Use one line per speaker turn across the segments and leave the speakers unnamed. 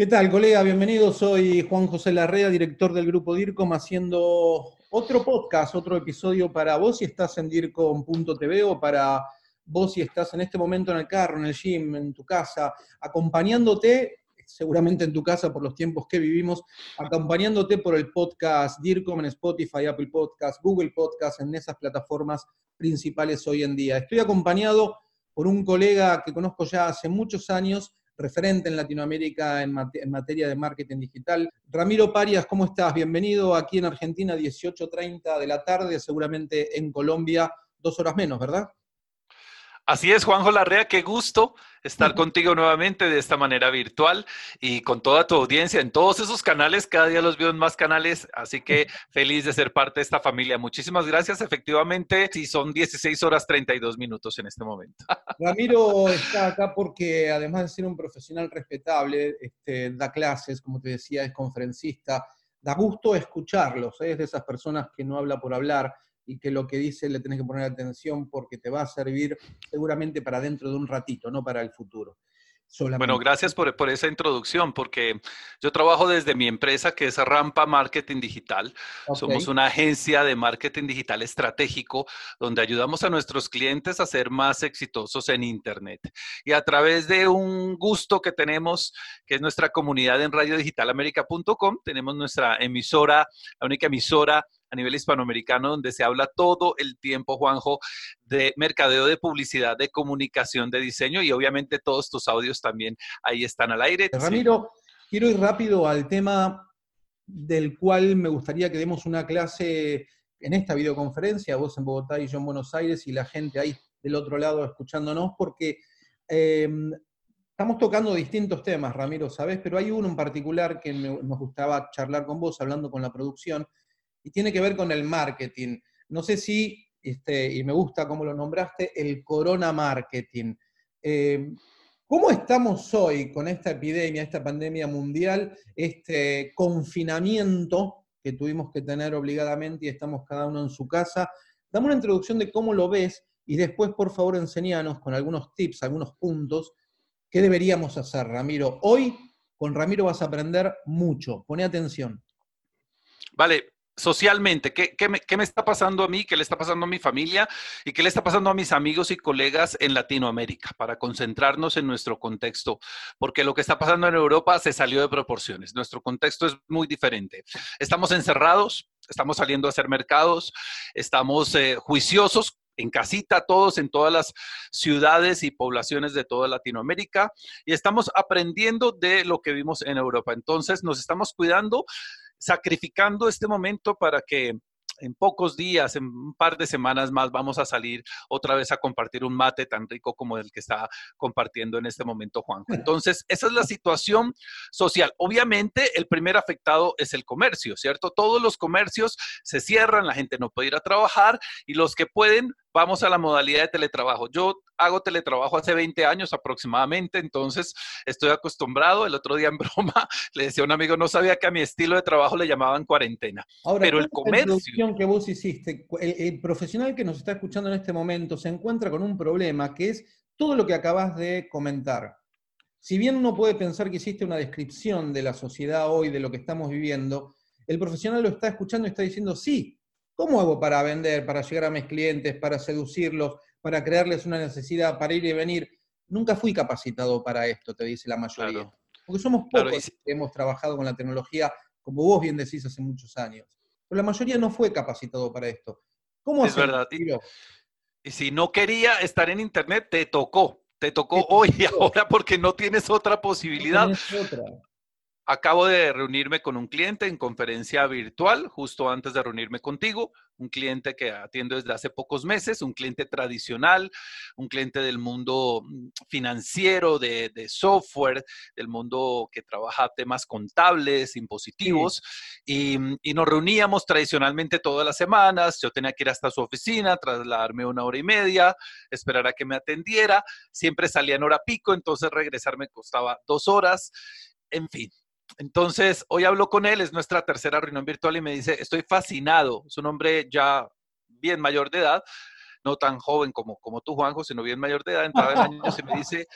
¿Qué tal, colega? Bienvenido. Soy Juan José Larrea, director del grupo DIRCOM, haciendo otro podcast, otro episodio para vos si estás en DIRCOM.tv o para vos si estás en este momento en el carro, en el gym, en tu casa, acompañándote, seguramente en tu casa por los tiempos que vivimos, acompañándote por el podcast DIRCOM en Spotify, Apple Podcast, Google Podcast, en esas plataformas principales hoy en día. Estoy acompañado por un colega que conozco ya hace muchos años, referente en Latinoamérica en, materia de marketing digital. Ramiro Parias, ¿cómo estás? Bienvenido aquí en Argentina, 18.30 de la tarde, seguramente en Colombia, dos horas menos, ¿verdad?
Así es, Juanjo Larrea, qué gusto estar contigo nuevamente de esta manera virtual y con toda tu audiencia en todos esos canales. Cada día los veo en más canales, así que feliz de ser parte de esta familia. Muchísimas gracias. Efectivamente, sí, son 16 horas 32 minutos en este momento.
Ramiro está acá porque además de ser un profesional respetable, este, da clases, como te decía, es conferencista. Da gusto escucharlos, ¿eh? es de esas personas que no habla por hablar y que lo que dice le tenés que poner atención porque te va a servir seguramente para dentro de un ratito, no para el futuro.
Bueno, gracias por, por, esa introducción, porque yo trabajo desde mi empresa que es Rampa Marketing Digital. Somos una agencia de marketing digital estratégico donde ayudamos a nuestros clientes a ser más exitosos en Internet. Y a través de un gusto que tenemos, que es nuestra comunidad en radiodigitalamerica.com, tenemos nuestra emisora, la única emisora a nivel hispanoamericano donde se habla todo el tiempo, Juanjo, de mercadeo, de publicidad, de comunicación, de diseño y obviamente todos tus audios también ahí están al aire.
Ramiro, quiero ir rápido al tema del cual me gustaría que demos una clase en esta videoconferencia, vos en Bogotá y yo en Buenos Aires y la gente ahí del otro lado escuchándonos, porque em, estamos tocando distintos temas, Ramiro, ¿sabes? Pero hay uno en particular que nos gustaba charlar con vos, hablando con la producción, y tiene que ver con el marketing. No sé si, este, y me gusta cómo lo nombraste, el corona marketing. Eh, ¿Cómo estamos hoy con esta epidemia, esta pandemia mundial, este confinamiento que tuvimos que tener obligadamente y estamos cada uno en su casa? Dame una introducción de cómo lo ves y después, por favor, enseñanos con algunos tips, algunos puntos, qué deberíamos hacer, Ramiro. Hoy con Ramiro vas a aprender mucho. Pone atención.
Vale, socialmente, ¿qué, me, está pasando a mí? ¿Qué le está pasando a mi familia? ¿Y qué le está pasando a mis amigos y colegas en Latinoamérica? Para concentrarnos en nuestro contexto, porque lo que está pasando en Europa se salió de proporciones. Nuestro contexto es muy diferente. Estamos encerrados, estamos saliendo a hacer mercados, estamos eh, juiciosos en casita, todos en todas las ciudades y poblaciones de toda Latinoamérica y estamos aprendiendo de lo que vimos en Europa. Entonces nos estamos cuidando sacrificando este momento para que en pocos días, en un par de semanas más, vamos a salir otra vez a compartir un mate tan rico como el que está compartiendo en este momento Juanjo. Entonces, esa es la situación social. Obviamente, el primer afectado es el comercio, ¿cierto? Todos los comercios se cierran, la gente no puede ir a trabajar y los que pueden vamos a la modalidad de teletrabajo. Yo hago teletrabajo hace 20 años aproximadamente, entonces estoy acostumbrado. El otro día en broma le decía a un amigo, no sabía que a mi estilo de trabajo le llamaban cuarentena.
Ahora, Pero el comercio... La que vos hiciste, el, profesional que nos está escuchando en este momento se encuentra con un problema que es todo lo que acabas de comentar. Si bien uno puede pensar que hiciste una descripción de la sociedad hoy, de lo que estamos viviendo, el profesional lo está escuchando y está diciendo, sí, ¿Cómo hago para vender, para llegar a mis clientes, para seducirlos, para crearles una necesidad, para ir y venir? Nunca fui capacitado para esto, te dice la mayoría. Porque somos pocos que hemos trabajado con la tecnología, como vos bien decís, hace muchos años. Pero la mayoría no fue capacitado para esto.
¿Cómo es verdad. Y, si no quería estar en Internet, te tocó. Te tocó hoy y ahora porque no tienes otra posibilidad. No tienes otra. Acabo de reunirme con un cliente en conferencia virtual, justo antes de reunirme contigo, un cliente que atiendo desde hace pocos meses, un cliente tradicional, un cliente del mundo mm, financiero, de, software, del mundo que trabaja temas contables, impositivos, y, mm, y, nos reuníamos tradicionalmente todas las semanas, yo tenía que ir hasta su oficina, trasladarme una hora y media, esperar a que me atendiera, siempre salía en hora pico, entonces regresar me costaba dos horas, en fin, entonces, hoy hablo con él, es nuestra tercera reunión virtual y me dice, estoy fascinado, es un hombre ya bien mayor de edad, no tan joven como, como tú, Juanjo, sino bien mayor de edad, entraba en años y me dice,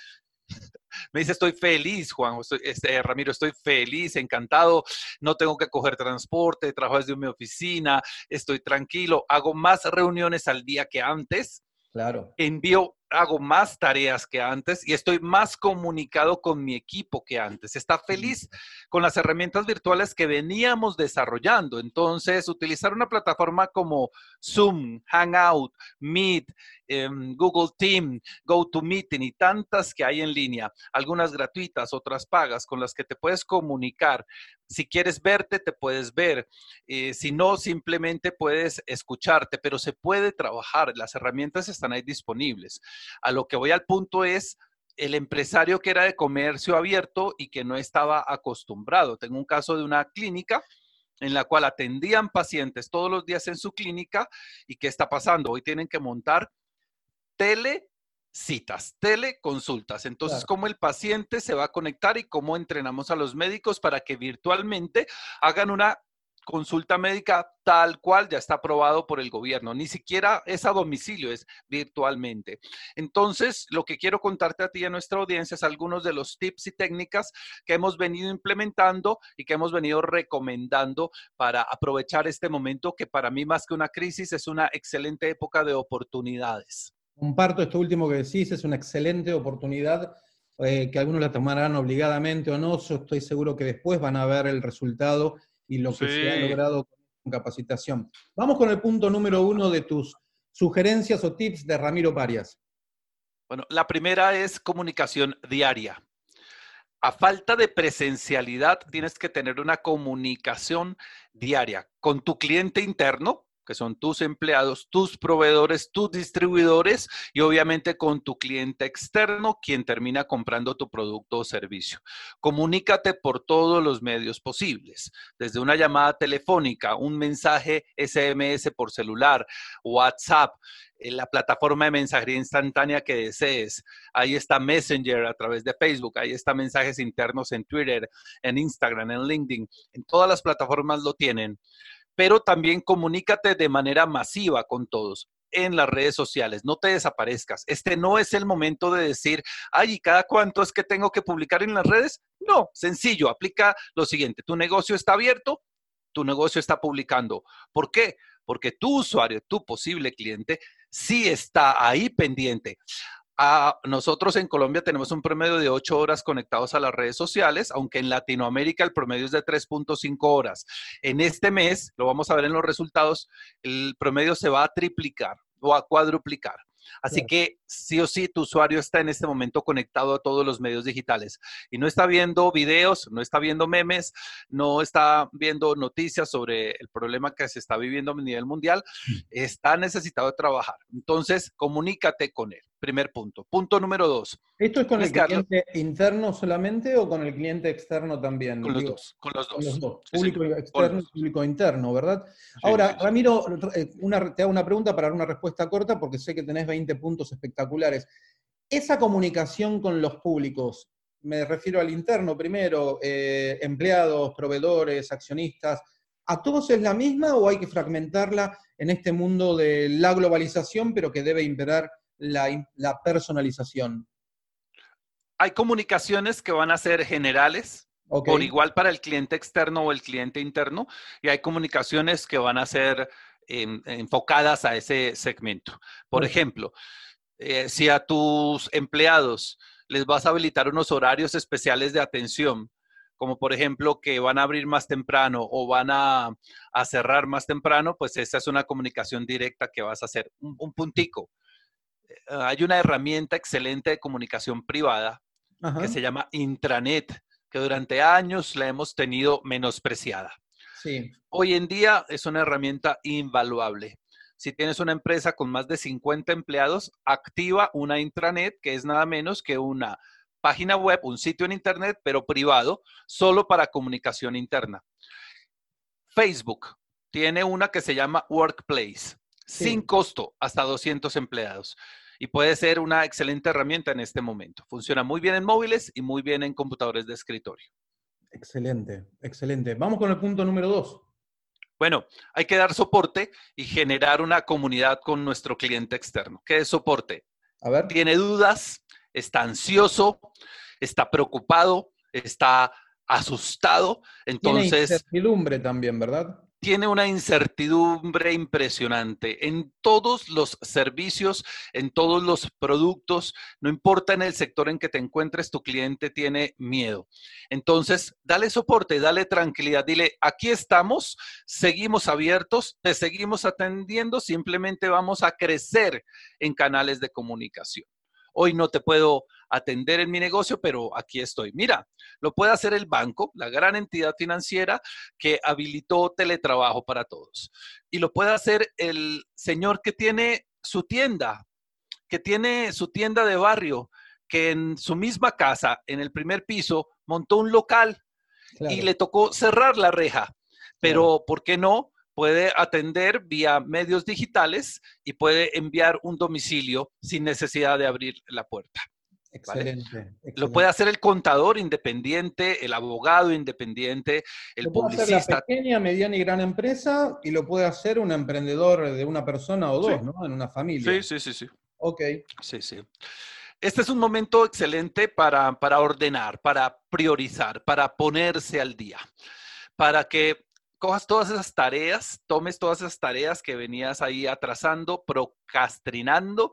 Me dice, estoy feliz, Juan, este, Ramiro, estoy feliz, encantado, no tengo que coger transporte, trabajo desde mi oficina, estoy tranquilo, hago más reuniones al día que antes.
Claro.
Envío hago más tareas que antes y estoy más comunicado con mi equipo que antes. Está feliz con las herramientas virtuales que veníamos desarrollando. Entonces, utilizar una plataforma como Zoom, Hangout, Meet, em, Google Team, GoToMeeting y tantas que hay en línea, algunas gratuitas, otras pagas, con las que te puedes comunicar. Si quieres verte, te puedes ver. Eh, si no, simplemente puedes escucharte, pero se puede trabajar. Las herramientas están ahí disponibles. A lo que voy al punto es el empresario que era de comercio abierto y que no estaba acostumbrado. Tengo un caso de una clínica en la cual atendían pacientes todos los días en su clínica y ¿qué está pasando? Hoy tienen que montar telecitas, teleconsultas. Entonces, ¿cómo el paciente se va a conectar y cómo entrenamos a los médicos para que virtualmente hagan una consulta médica tal cual ya está aprobado por el gobierno. Ni siquiera es a domicilio, es virtualmente. Entonces, lo que quiero contarte a ti y a nuestra audiencia es algunos de los tips y técnicas que hemos venido implementando y que hemos venido recomendando para aprovechar este momento que para mí más que una crisis es una excelente época de oportunidades.
Comparto esto último que decís, es una excelente oportunidad eh, que algunos la tomarán obligadamente o no. Yo estoy seguro que después van a ver el resultado y lo que se ha logrado con capacitación. Vamos con el punto número uno de tus sugerencias o tips de Ramiro Parias.
Bueno, la primera es comunicación diaria. A falta de presencialidad, tienes que tener una comunicación diaria con tu cliente interno, que son tus empleados, tus proveedores, tus distribuidores y obviamente con tu cliente externo, quien termina comprando tu producto o servicio. Comunícate por todos los medios posibles, desde una llamada telefónica, un mensaje SMS por celular, WhatsApp, en la plataforma de mensajería instantánea que desees. Ahí está Messenger a través de Facebook, ahí está mensajes internos en Twitter, en Instagram, en LinkedIn, en todas las plataformas lo tienen pero también comunícate de manera masiva con todos en las redes sociales, no te desaparezcas. Este no es el momento de decir, ay, ¿y cada cuánto es que tengo que publicar en las redes? No, sencillo, aplica lo siguiente, tu negocio está abierto, tu negocio está publicando. ¿Por qué? Porque tu usuario, tu posible cliente, sí está ahí pendiente nosotros en Colombia tenemos un promedio de 8 horas conectados a las redes sociales, aunque en Latinoamérica el promedio es de 3.5 horas. En este mes, lo vamos a ver en los resultados, el promedio se va a triplicar o a cuadruplicar. Así que sí o sí tu usuario está en este momento conectado a todos los medios digitales y no está viendo videos, no está viendo memes, no está viendo noticias sobre el problema que se está viviendo a nivel mundial, mm. está necesitado de trabajar. Entonces, comunícate con él. Primer punto. Punto número dos.
¿Esto es con el cliente interno solamente o con el cliente externo también?
Con los dos. Con los dos.
Público externo y público interno, ¿verdad? Ahora, Ramiro, eh, te hago una pregunta para dar una respuesta corta porque sé que tenés 20 puntos espectaculares. Esa comunicación con los públicos, me refiero al interno primero, eh, empleados, proveedores, accionistas, ¿a todos es la misma o hay que fragmentarla en este mundo de la globalización, pero que debe imperar la, personalización?
Hay comunicaciones que van a ser generales, por igual para el cliente externo o el cliente interno, y hay comunicaciones que van a ser enfocadas a ese segmento. Por ejemplo, eh, si a tus empleados les vas a habilitar unos horarios especiales de atención, como por ejemplo que van a abrir más temprano o van a, cerrar más temprano, pues esa es una comunicación directa que vas a hacer. un puntico. Eh, hay una herramienta excelente de comunicación privada que se llama intranet, que durante años la hemos tenido menospreciada.
Sí.
Hoy en día es una herramienta invaluable. Si tienes una empresa con más de 50 empleados, activa una intranet, que es nada menos que una página web, un sitio en Internet, pero privado, solo para comunicación interna. Facebook tiene una que se llama Workplace, sin costo, hasta 200 empleados y puede ser una excelente herramienta en este momento. Funciona muy bien en móviles y muy bien en computadores de escritorio.
Excelente, excelente. Vamos con el punto número dos.
Bueno, hay que dar soporte y generar una comunidad con nuestro cliente externo. ¿Qué es soporte?
A ver.
Tiene dudas, está ansioso, está preocupado, está asustado. Entonces. Tiene
incertidumbre también, ¿verdad?
Tiene una incertidumbre impresionante en todos los servicios, en todos los productos, no importa en el sector en que te encuentres, tu cliente tiene miedo. Entonces, dale soporte, dale tranquilidad, dile, aquí estamos, seguimos abiertos, te seguimos atendiendo, simplemente vamos a crecer en canales de comunicación. Hoy no te puedo atender en mi negocio, pero aquí estoy. Mira, lo puede hacer el banco, la gran entidad financiera que habilitó teletrabajo para todos. Y lo puede hacer el señor que tiene su tienda, que tiene su tienda de barrio, que en su misma casa, en el primer piso, montó un local y le tocó cerrar la reja. Pero, ¿por qué no? Puede atender vía medios digitales y puede enviar un domicilio sin necesidad de abrir la puerta. Excelente, Lo puede hacer el contador independiente, el abogado independiente, el lo puede publicista. Hacer
la pequeña, mediana y gran empresa y lo puede hacer un emprendedor de una persona o dos, ¿no? En una familia.
Sí, sí, sí, sí. Ok. Sí, sí. Este es un momento excelente para, para ordenar, para priorizar, para ponerse al día, para que cojas todas esas tareas, tomes todas esas tareas que venías ahí atrasando, procrastinando,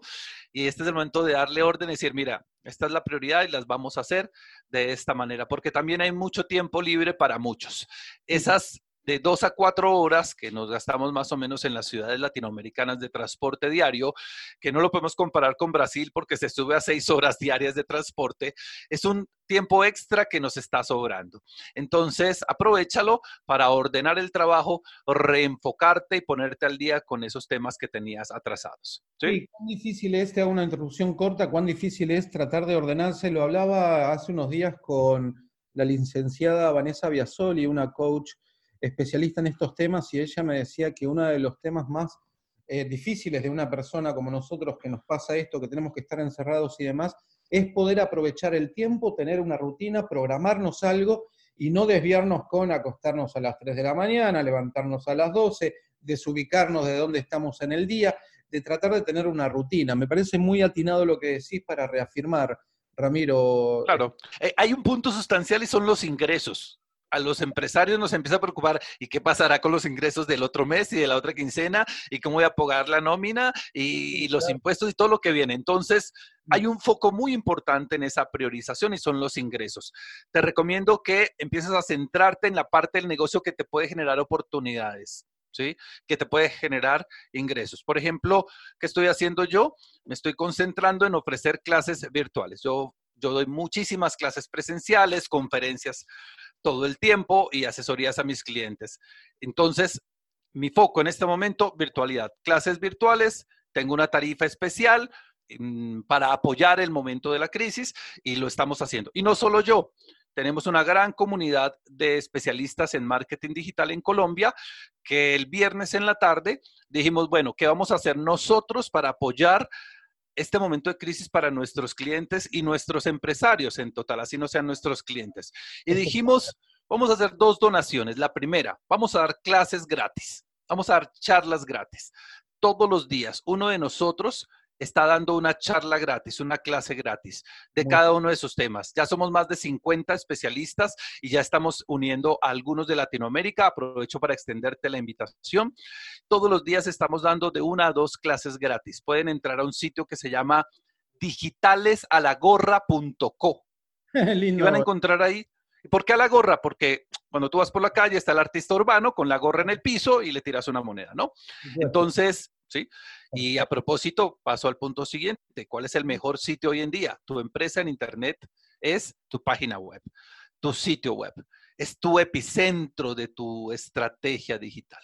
y este es el momento de darle orden y decir, mira, esta es la prioridad y las vamos a hacer de esta manera, porque también hay mucho tiempo libre para muchos. Esas dos a cuatro horas que nos gastamos más o menos en las ciudades latinoamericanas de transporte diario, que no lo podemos comparar con Brasil porque se sube a seis horas diarias de transporte, es un tiempo extra que nos está sobrando. Entonces, aprovechalo para ordenar el trabajo, reenfocarte y ponerte al día con esos temas que tenías atrasados.
¿Sí? ¿Cuán difícil es, te hago una introducción corta, cuán difícil es tratar de ordenarse? Lo hablaba hace unos días con la licenciada Vanessa Biasoli, una coach especialista en estos temas y ella me decía que uno de los temas más eh, difíciles de una persona como nosotros que nos pasa esto, que tenemos que estar encerrados y demás, es poder aprovechar el tiempo, tener una rutina, programarnos algo y no desviarnos con acostarnos a las 3 de la mañana, levantarnos a las 12, desubicarnos de dónde estamos en el día, de tratar de tener una rutina. Me parece muy atinado lo que decís para reafirmar, Ramiro.
Claro, eh, hay un punto sustancial y son los ingresos a los empresarios nos empieza a preocupar y qué pasará con los ingresos del otro mes y de la otra quincena y cómo voy a pagar la nómina y, los impuestos y todo lo que viene. Entonces, mm. hay un foco muy importante en esa priorización y son los ingresos. Te recomiendo que empieces a centrarte en la parte del negocio que te puede generar oportunidades. ¿Sí? Que te puede generar ingresos. Por ejemplo, ¿qué estoy haciendo yo? Me estoy concentrando en ofrecer clases virtuales. Yo, yo doy muchísimas clases presenciales, conferencias todo el tiempo y asesorías a mis clientes. Entonces, mi foco en este momento, virtualidad. Clases virtuales, tengo una tarifa especial mm, para apoyar el momento de la crisis y lo estamos haciendo. Y no solo yo, tenemos una gran comunidad de especialistas en marketing digital en Colombia que el viernes en la tarde dijimos, bueno, ¿qué vamos a hacer nosotros para apoyar este momento de crisis para nuestros clientes y nuestros empresarios en total, así no sean nuestros clientes. Y dijimos, vamos a hacer dos donaciones. La primera, vamos a dar clases gratis, vamos a dar charlas gratis. Todos los días, uno de nosotros está dando una charla gratis, una clase gratis de cada uno de esos temas. Ya somos más de 50 especialistas y ya estamos uniendo a algunos de Latinoamérica. Aprovecho para extenderte la invitación. Todos los días estamos dando de una a dos clases gratis. Pueden entrar a un sitio que se llama digitalesalagorra.co. y van a encontrar ahí ¿Por qué a la gorra? Porque cuando tú vas por la calle está el artista urbano con la gorra en el piso y le tiras una moneda, ¿no? Entonces, ¿sí? Y a propósito, paso al punto siguiente. ¿Cuál es el mejor sitio hoy en día? Tu empresa en Internet es tu página web, tu sitio web. Es tu epicentro de tu estrategia digital.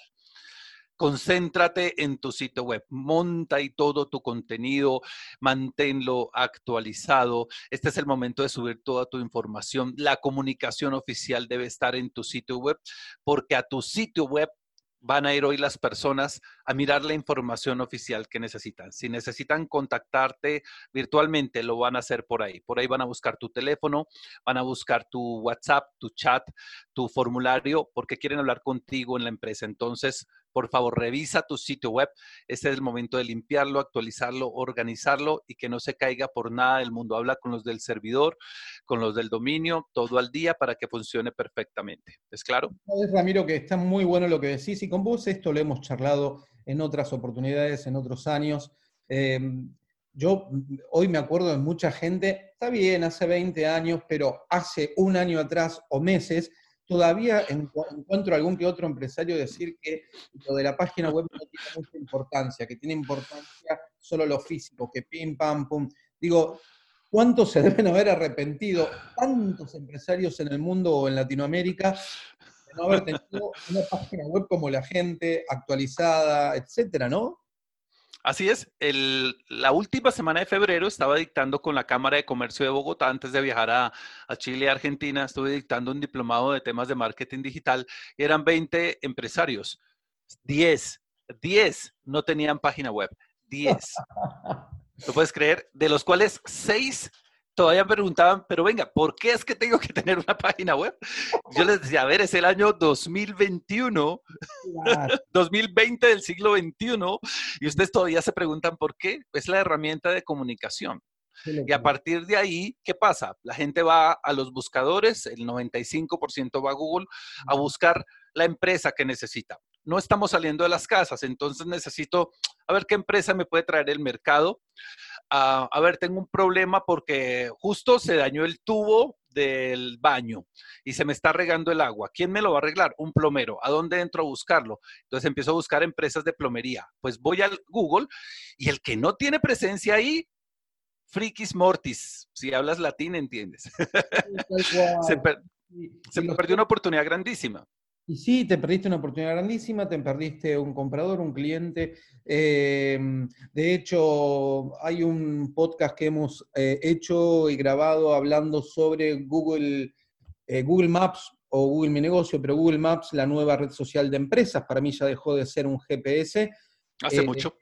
Concéntrate en tu sitio web, monta y todo tu contenido, manténlo actualizado. Este es el momento de subir toda tu información. La comunicación oficial debe estar en tu sitio web porque a tu sitio web van a ir hoy las personas a mirar la información oficial que necesitan. Si necesitan contactarte virtualmente, lo van a hacer por ahí. Por ahí van a buscar tu teléfono, van a buscar tu WhatsApp, tu chat, tu formulario, porque quieren hablar contigo en la empresa. Entonces, por favor, revisa tu sitio web. Este es el momento de limpiarlo, actualizarlo, organizarlo y que no se caiga por nada del mundo. Habla con los del servidor, con los del dominio, todo al día para que funcione perfectamente. ¿Es claro?
Ramiro, que está muy bueno lo que decís y con vos esto lo hemos charlado en otras oportunidades, en otros años. Em, yo hoy me acuerdo de mucha gente, está bien, hace 20 años, pero hace un año atrás o meses, todavía encuentro algún que otro empresario decir que lo de la página web no tiene mucha importancia, que tiene importancia solo lo físico, que pim, pam, pum. Digo, ¿cuántos se deben haber arrepentido tantos empresarios en el mundo o en Latinoamérica de no haber tenido una página web como la gente, actualizada, etcétera, ¿no?
Así es, la última semana de febrero estaba dictando con la Cámara de Comercio de Bogotá, antes de viajar a, Chile y Argentina, estuve dictando un diplomado de temas de marketing digital y eran 20 empresarios, 10, 10 no tenían página web, 10. ¿Tú puedes creer? De los cuales 6 todavía me preguntaban, pero venga, ¿por qué es que tengo que tener una página web? Yo les decía, a ver, es el año 2021, 2020 del siglo XXI, y ustedes todavía se preguntan por qué. Es la herramienta de comunicación. Y a partir de ahí, ¿qué pasa? La gente va a los buscadores, el 95% va a Google a buscar la empresa que necesita. No estamos saliendo de las casas, entonces necesito a ver qué empresa me puede traer el mercado a, ver, tengo un problema porque justo se dañó el tubo del baño y se me está regando el agua. ¿Quién me lo va a arreglar? Un plomero. ¿A dónde entro a buscarlo? Entonces empiezo a buscar empresas de plomería. Pues voy al Google y el que no tiene presencia ahí, frikis mortis. Si hablas latín, entiendes. se, se perdió una oportunidad grandísima.
Y sí, te perdiste una oportunidad grandísima, te perdiste un comprador, un cliente. Em, de hecho, hay un podcast que hemos eh, hecho y grabado hablando sobre Google, eh, Google Maps o Google Mi Negocio, pero Google Maps, la nueva red social de empresas, para mí ya dejó de ser un GPS.
Hace eh, mucho.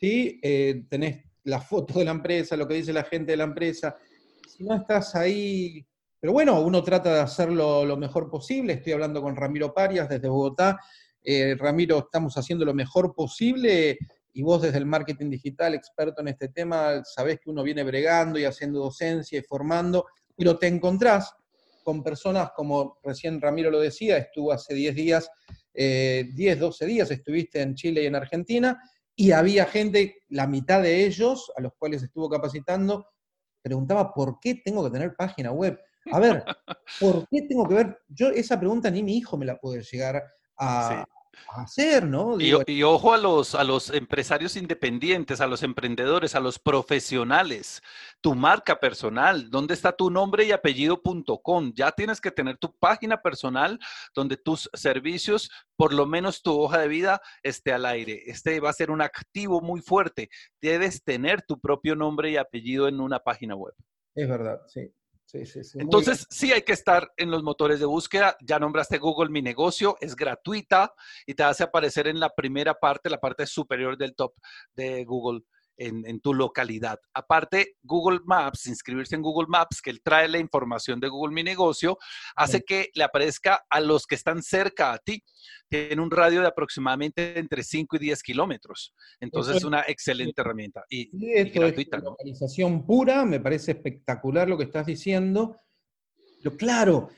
Sí, tenés la foto de la empresa, lo que dice la gente de la empresa. Si no estás ahí pero bueno, uno trata de hacerlo lo mejor posible. Estoy hablando con Ramiro Parias desde Bogotá. Eh, Ramiro, estamos haciendo lo mejor posible y vos desde el marketing digital, experto en este tema, sabés que uno viene bregando y haciendo docencia y formando, pero te encontrás con personas como recién Ramiro lo decía, estuvo hace 10 días, 10, eh, 12 días estuviste en Chile y en Argentina, y había gente, la mitad de ellos, a los cuales estuvo capacitando, preguntaba, ¿por qué tengo que tener página web? A ver, ¿por qué tengo que ver? Yo esa pregunta ni mi hijo me la puede llegar a, hacer, ¿no?
y, ojo a los, a los empresarios independientes, a los emprendedores, a los profesionales, tu marca personal, ¿dónde está tu nombre y apellido.com? Ya tienes que tener tu página personal donde tus servicios, por lo menos tu hoja de vida, esté al aire. Este va a ser un activo muy fuerte. Debes tener tu propio nombre y apellido en una página web.
Es verdad, sí.
Entonces, sí hay que estar en los motores de búsqueda. Ya nombraste Google Mi Negocio, es gratuita y te hace aparecer en la primera parte, la parte superior del top de Google en, tu localidad. Aparte, Google Maps, inscribirse en Google Maps, que él trae la información de Google Mi Negocio, hace que le aparezca a los que están cerca a ti. Tiene un radio de aproximadamente entre 5 y 10 kilómetros. Entonces, es una excelente herramienta y,
gratuita. Es localización pura, me parece espectacular lo que estás diciendo. Pero claro,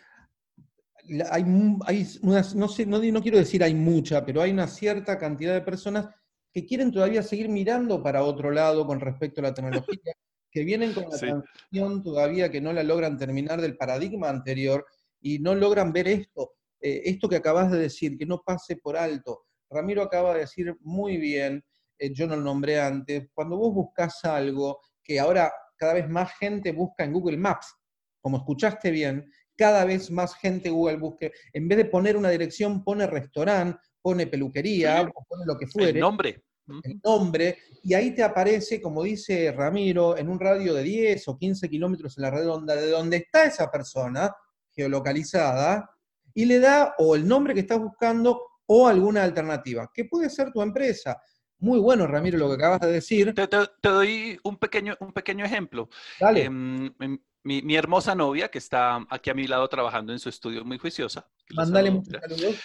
hay, hay no, sé, no, no quiero decir hay mucha, pero hay una cierta cantidad de personas que quieren todavía seguir mirando para otro lado con respecto a la tecnología, que vienen con la transición todavía que no la logran terminar del paradigma anterior y no logran ver esto, eh, esto que acabas de decir, que no pase por alto. Ramiro acaba de decir muy bien, eh, yo no lo nombré antes, cuando vos buscas algo que ahora cada vez más gente busca en Google Maps, como escuchaste bien, cada vez más gente Google busque, en vez de poner una dirección, pone restaurante, pone peluquería, pone lo que fuere.
El nombre.
El nombre, y ahí te aparece, como dice Ramiro, en un radio de 10 o 15 kilómetros en la redonda de donde está esa persona geolocalizada, y le da o el nombre que estás buscando o alguna alternativa, que puede ser tu empresa. Muy bueno, Ramiro, lo que acabas de decir.
Te, doy un pequeño, un pequeño ejemplo.
Dale. Em,
em, mi, mi, hermosa novia, que está aquí a mi lado trabajando en su estudio muy juiciosa.
Mandale muchos saludos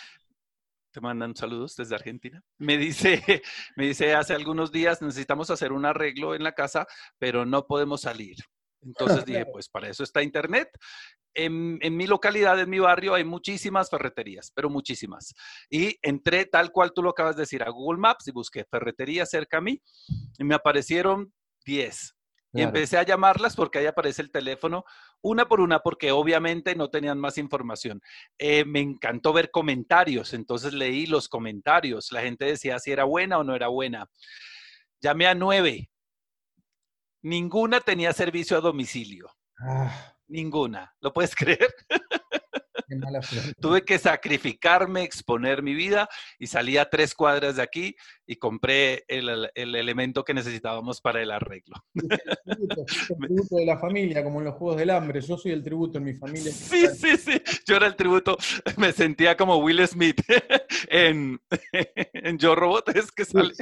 te mandan saludos desde Argentina. Me dice, me dice, hace algunos días necesitamos hacer un arreglo en la casa, pero no podemos salir. Entonces dije, pues para eso está Internet. En, en, mi localidad, en mi barrio, hay muchísimas ferreterías, pero muchísimas. Y entré tal cual tú lo acabas de decir a Google Maps y busqué ferretería cerca a mí y me aparecieron 10. Y empecé a llamarlas porque ahí aparece el teléfono, una por una, porque obviamente no tenían más información. Eh, me encantó ver comentarios, entonces leí los comentarios. La gente decía si era buena o no era buena. Llamé a nueve. Ninguna tenía servicio a domicilio. Ah. Ninguna. ¿Lo puedes creer? Tuve que sacrificarme, exponer mi vida y salí a tres cuadras de aquí y compré el, elemento que necesitábamos para el arreglo.
el tributo de la familia, como en los Juegos del Hambre. Yo soy el tributo en mi familia.
Sí, sí, sí. Yo era el tributo. Me sentía como Will Smith en, en Yo Robot. Es que sale.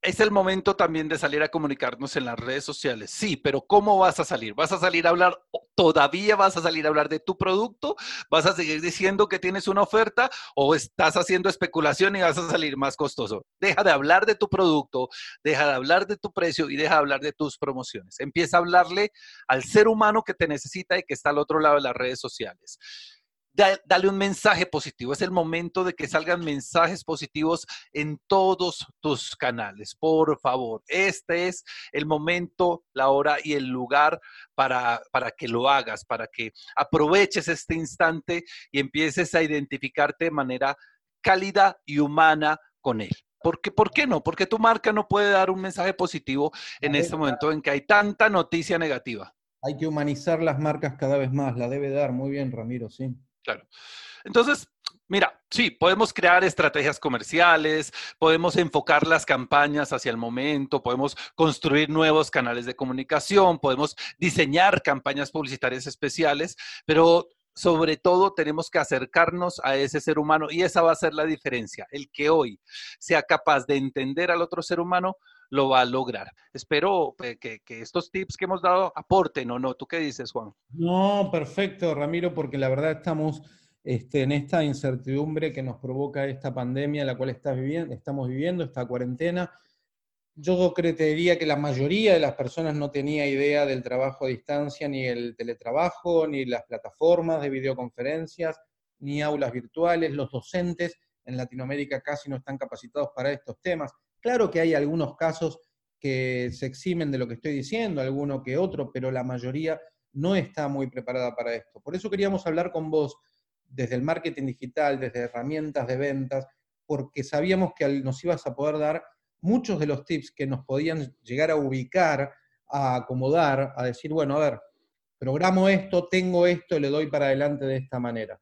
Es el momento también de salir a comunicarnos en las redes sociales. Sí, pero ¿cómo vas a salir? ¿Vas a salir a hablar todavía vas a salir a hablar de tu producto, vas a seguir diciendo que tienes una oferta o estás haciendo especulación y vas a salir más costoso. Deja de hablar de tu producto, deja de hablar de tu precio y deja de hablar de tus promociones. Empieza a hablarle al ser humano que te necesita y que está al otro lado de las redes sociales dale un mensaje positivo. Es el momento de que salgan mensajes positivos en todos tus canales. Por favor, este es el momento, la hora y el lugar para, para que lo hagas, para que aproveches este instante y empieces a identificarte de manera cálida y humana con él. ¿Por qué, ¿Por qué no? Porque tu marca no puede dar un mensaje positivo en este momento en que hay tanta noticia negativa.
Hay que humanizar las marcas cada vez más, la debe dar. Muy bien, Ramiro, sí.
Claro. Entonces, mira, sí, podemos crear estrategias comerciales, podemos enfocar las campañas hacia el momento, podemos construir nuevos canales de comunicación, podemos diseñar campañas publicitarias especiales, pero sobre todo tenemos que acercarnos a ese ser humano y esa va a ser la diferencia. El que hoy sea capaz de entender al otro ser humano lo va a lograr. Espero eh, que, estos tips que hemos dado aporten o no. ¿Tú qué dices, Juan?
No, perfecto, Ramiro, porque la verdad estamos este, en esta incertidumbre que nos provoca esta pandemia la cual viviendo, estamos viviendo, esta cuarentena. Yo creería que la mayoría de las personas no tenía idea del trabajo a distancia, ni el teletrabajo, ni las plataformas de videoconferencias, ni aulas virtuales. Los docentes en Latinoamérica casi no están capacitados para estos temas. Claro que hay algunos casos que se eximen de lo que estoy diciendo, alguno que otro, pero la mayoría no está muy preparada para esto. Por eso queríamos hablar con vos desde el marketing digital, desde herramientas de ventas, porque sabíamos que nos ibas a poder dar muchos de los tips que nos podían llegar a ubicar, a acomodar, a decir, bueno, a ver, programo esto, tengo esto, le doy para adelante de esta manera.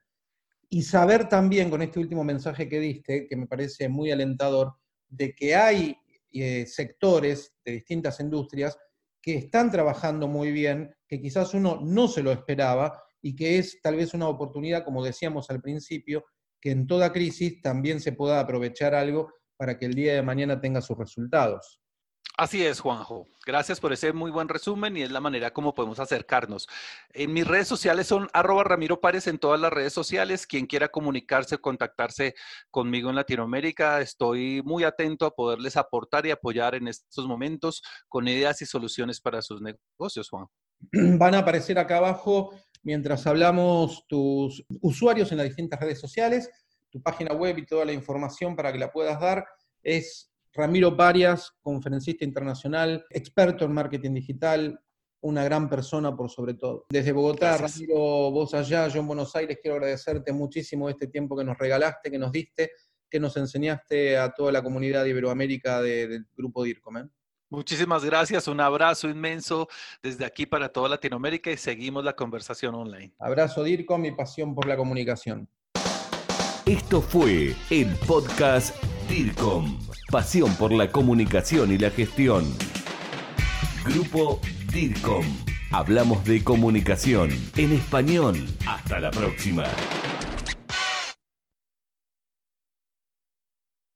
Y saber también con este último mensaje que diste, que me parece muy alentador, de que hay eh, sectores de distintas industrias que están trabajando muy bien, que quizás uno no se lo esperaba y que es tal vez una oportunidad, como decíamos al principio, que en toda crisis también se pueda aprovechar algo para que el día de mañana tenga sus resultados.
Así es, Juanjo. Gracias por ese muy buen resumen y es la manera como podemos acercarnos. En mis redes sociales son arroba Ramiro Párez en todas las redes sociales. Quien quiera comunicarse, contactarse conmigo en Latinoamérica, estoy muy atento a poderles aportar y apoyar en estos momentos con ideas y soluciones para sus negocios, Juan.
Van a aparecer acá abajo mientras hablamos tus usuarios en las distintas redes sociales, tu página web y toda la información para que la puedas dar es Ramiro Parias, conferencista internacional, experto en marketing digital, una gran persona por sobre todo. Desde Bogotá, Ramiro, vos allá, yo en Buenos Aires, quiero agradecerte muchísimo este tiempo que nos regalaste, que nos diste, que nos enseñaste a toda la comunidad de Iberoamérica del grupo DIRCOM. ¿eh?
Muchísimas gracias, un abrazo inmenso desde aquí para toda Latinoamérica y seguimos la conversación online.
Abrazo DIRCOM y pasión por la comunicación.
Esto fue el podcast DIRCOM Pasión por la comunicación y la gestión. Grupo DIRCOM. Hablamos de comunicación en español. Hasta la próxima.